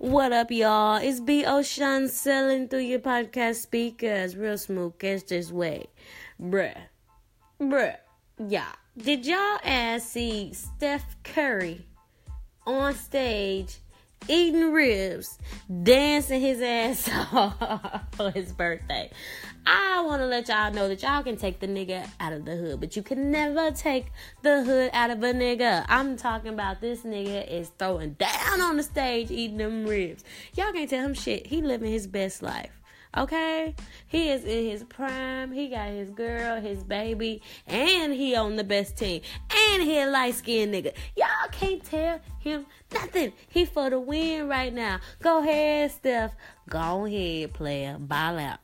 What up, y'all? It's B. O'Shawn selling through your podcast speakers. Real smooth. Catch this way. Bruh. Bruh. Yeah. Did y'all ass see Steph Curry on stage eating ribs, dancing his ass off for his birthday? I want to let y'all know that y'all can take the nigga out of the hood, but you can never take the hood out of a nigga. I'm talking about this nigga is throwing down on the stage eating them ribs. Y'all can't tell him shit. He living his best life. Okay? He is in his prime. He got his girl, his baby, and he on the best team. And he a light skinned nigga. Y'all can't tell him nothing. He for the win right now. Go ahead, Steph. Go ahead, player. Ball out.